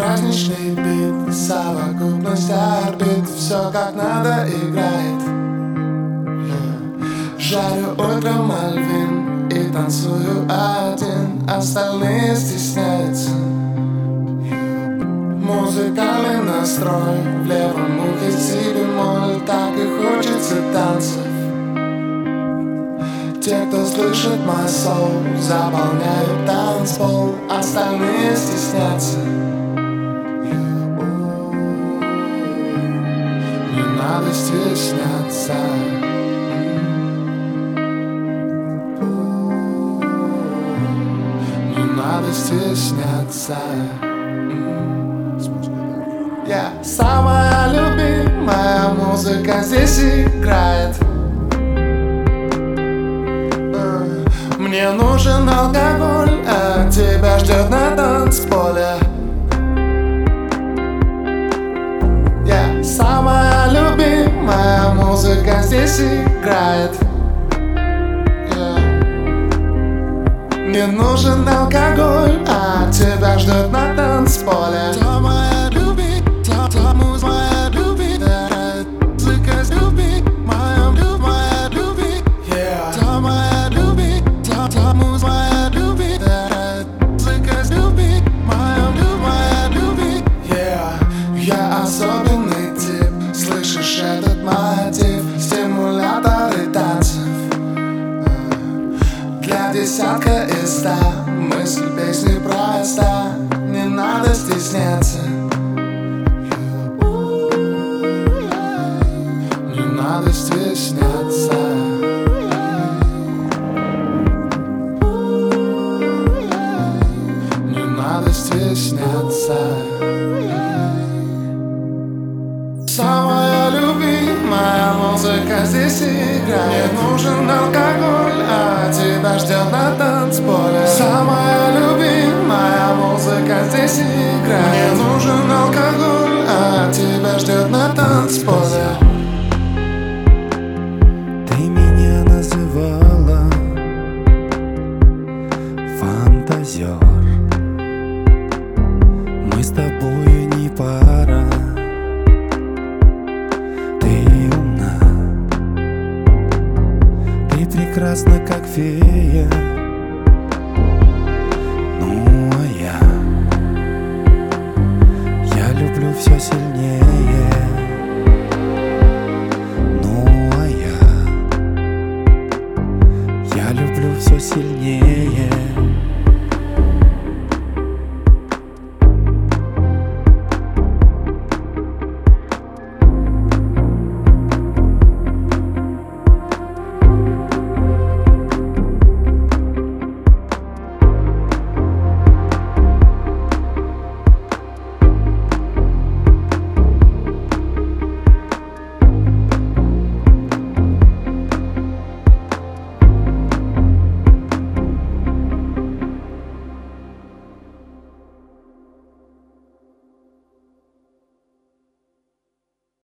Праздничный бит, совокупность орбит Все как надо играет. Жарю утром альвин и танцую один Остальные стесняются. Музыкальный настрой В левом ухе си бемоль Так и хочется танцев. Те, кто слышит мой соул Заполняют танцпол Остальные стеснятся Не надо стесняться Не надо стесняться Я самая любимая музыка здесь играет. Мне нужен алкоголь, а тебя ждет на танцполе. Я самая музыка здесь играет. Yeah. Мне нужен алкоголь, а тебя ждет на танцполе. Та моя люби, та, та муз моя люби Музыка люби, моя моя люби Yeah. Моя люби, та, та муз моя люби Музыка люби, моя моя люби Yeah, я особенный Десятка из ста. Мысль песни проста. Не надо стесняться. Не надо стесняться. Не надо стесняться. Самая любимая музыка здесь играет. Мне нужен алкоголь, тебя ждет на танцполе Самая любимая музыка здесь играет. Мне нужен алкоголь, а тебя ждет на танцполе. Ты меня называла фантазер Мы с тобой не пара прекрасна, как фея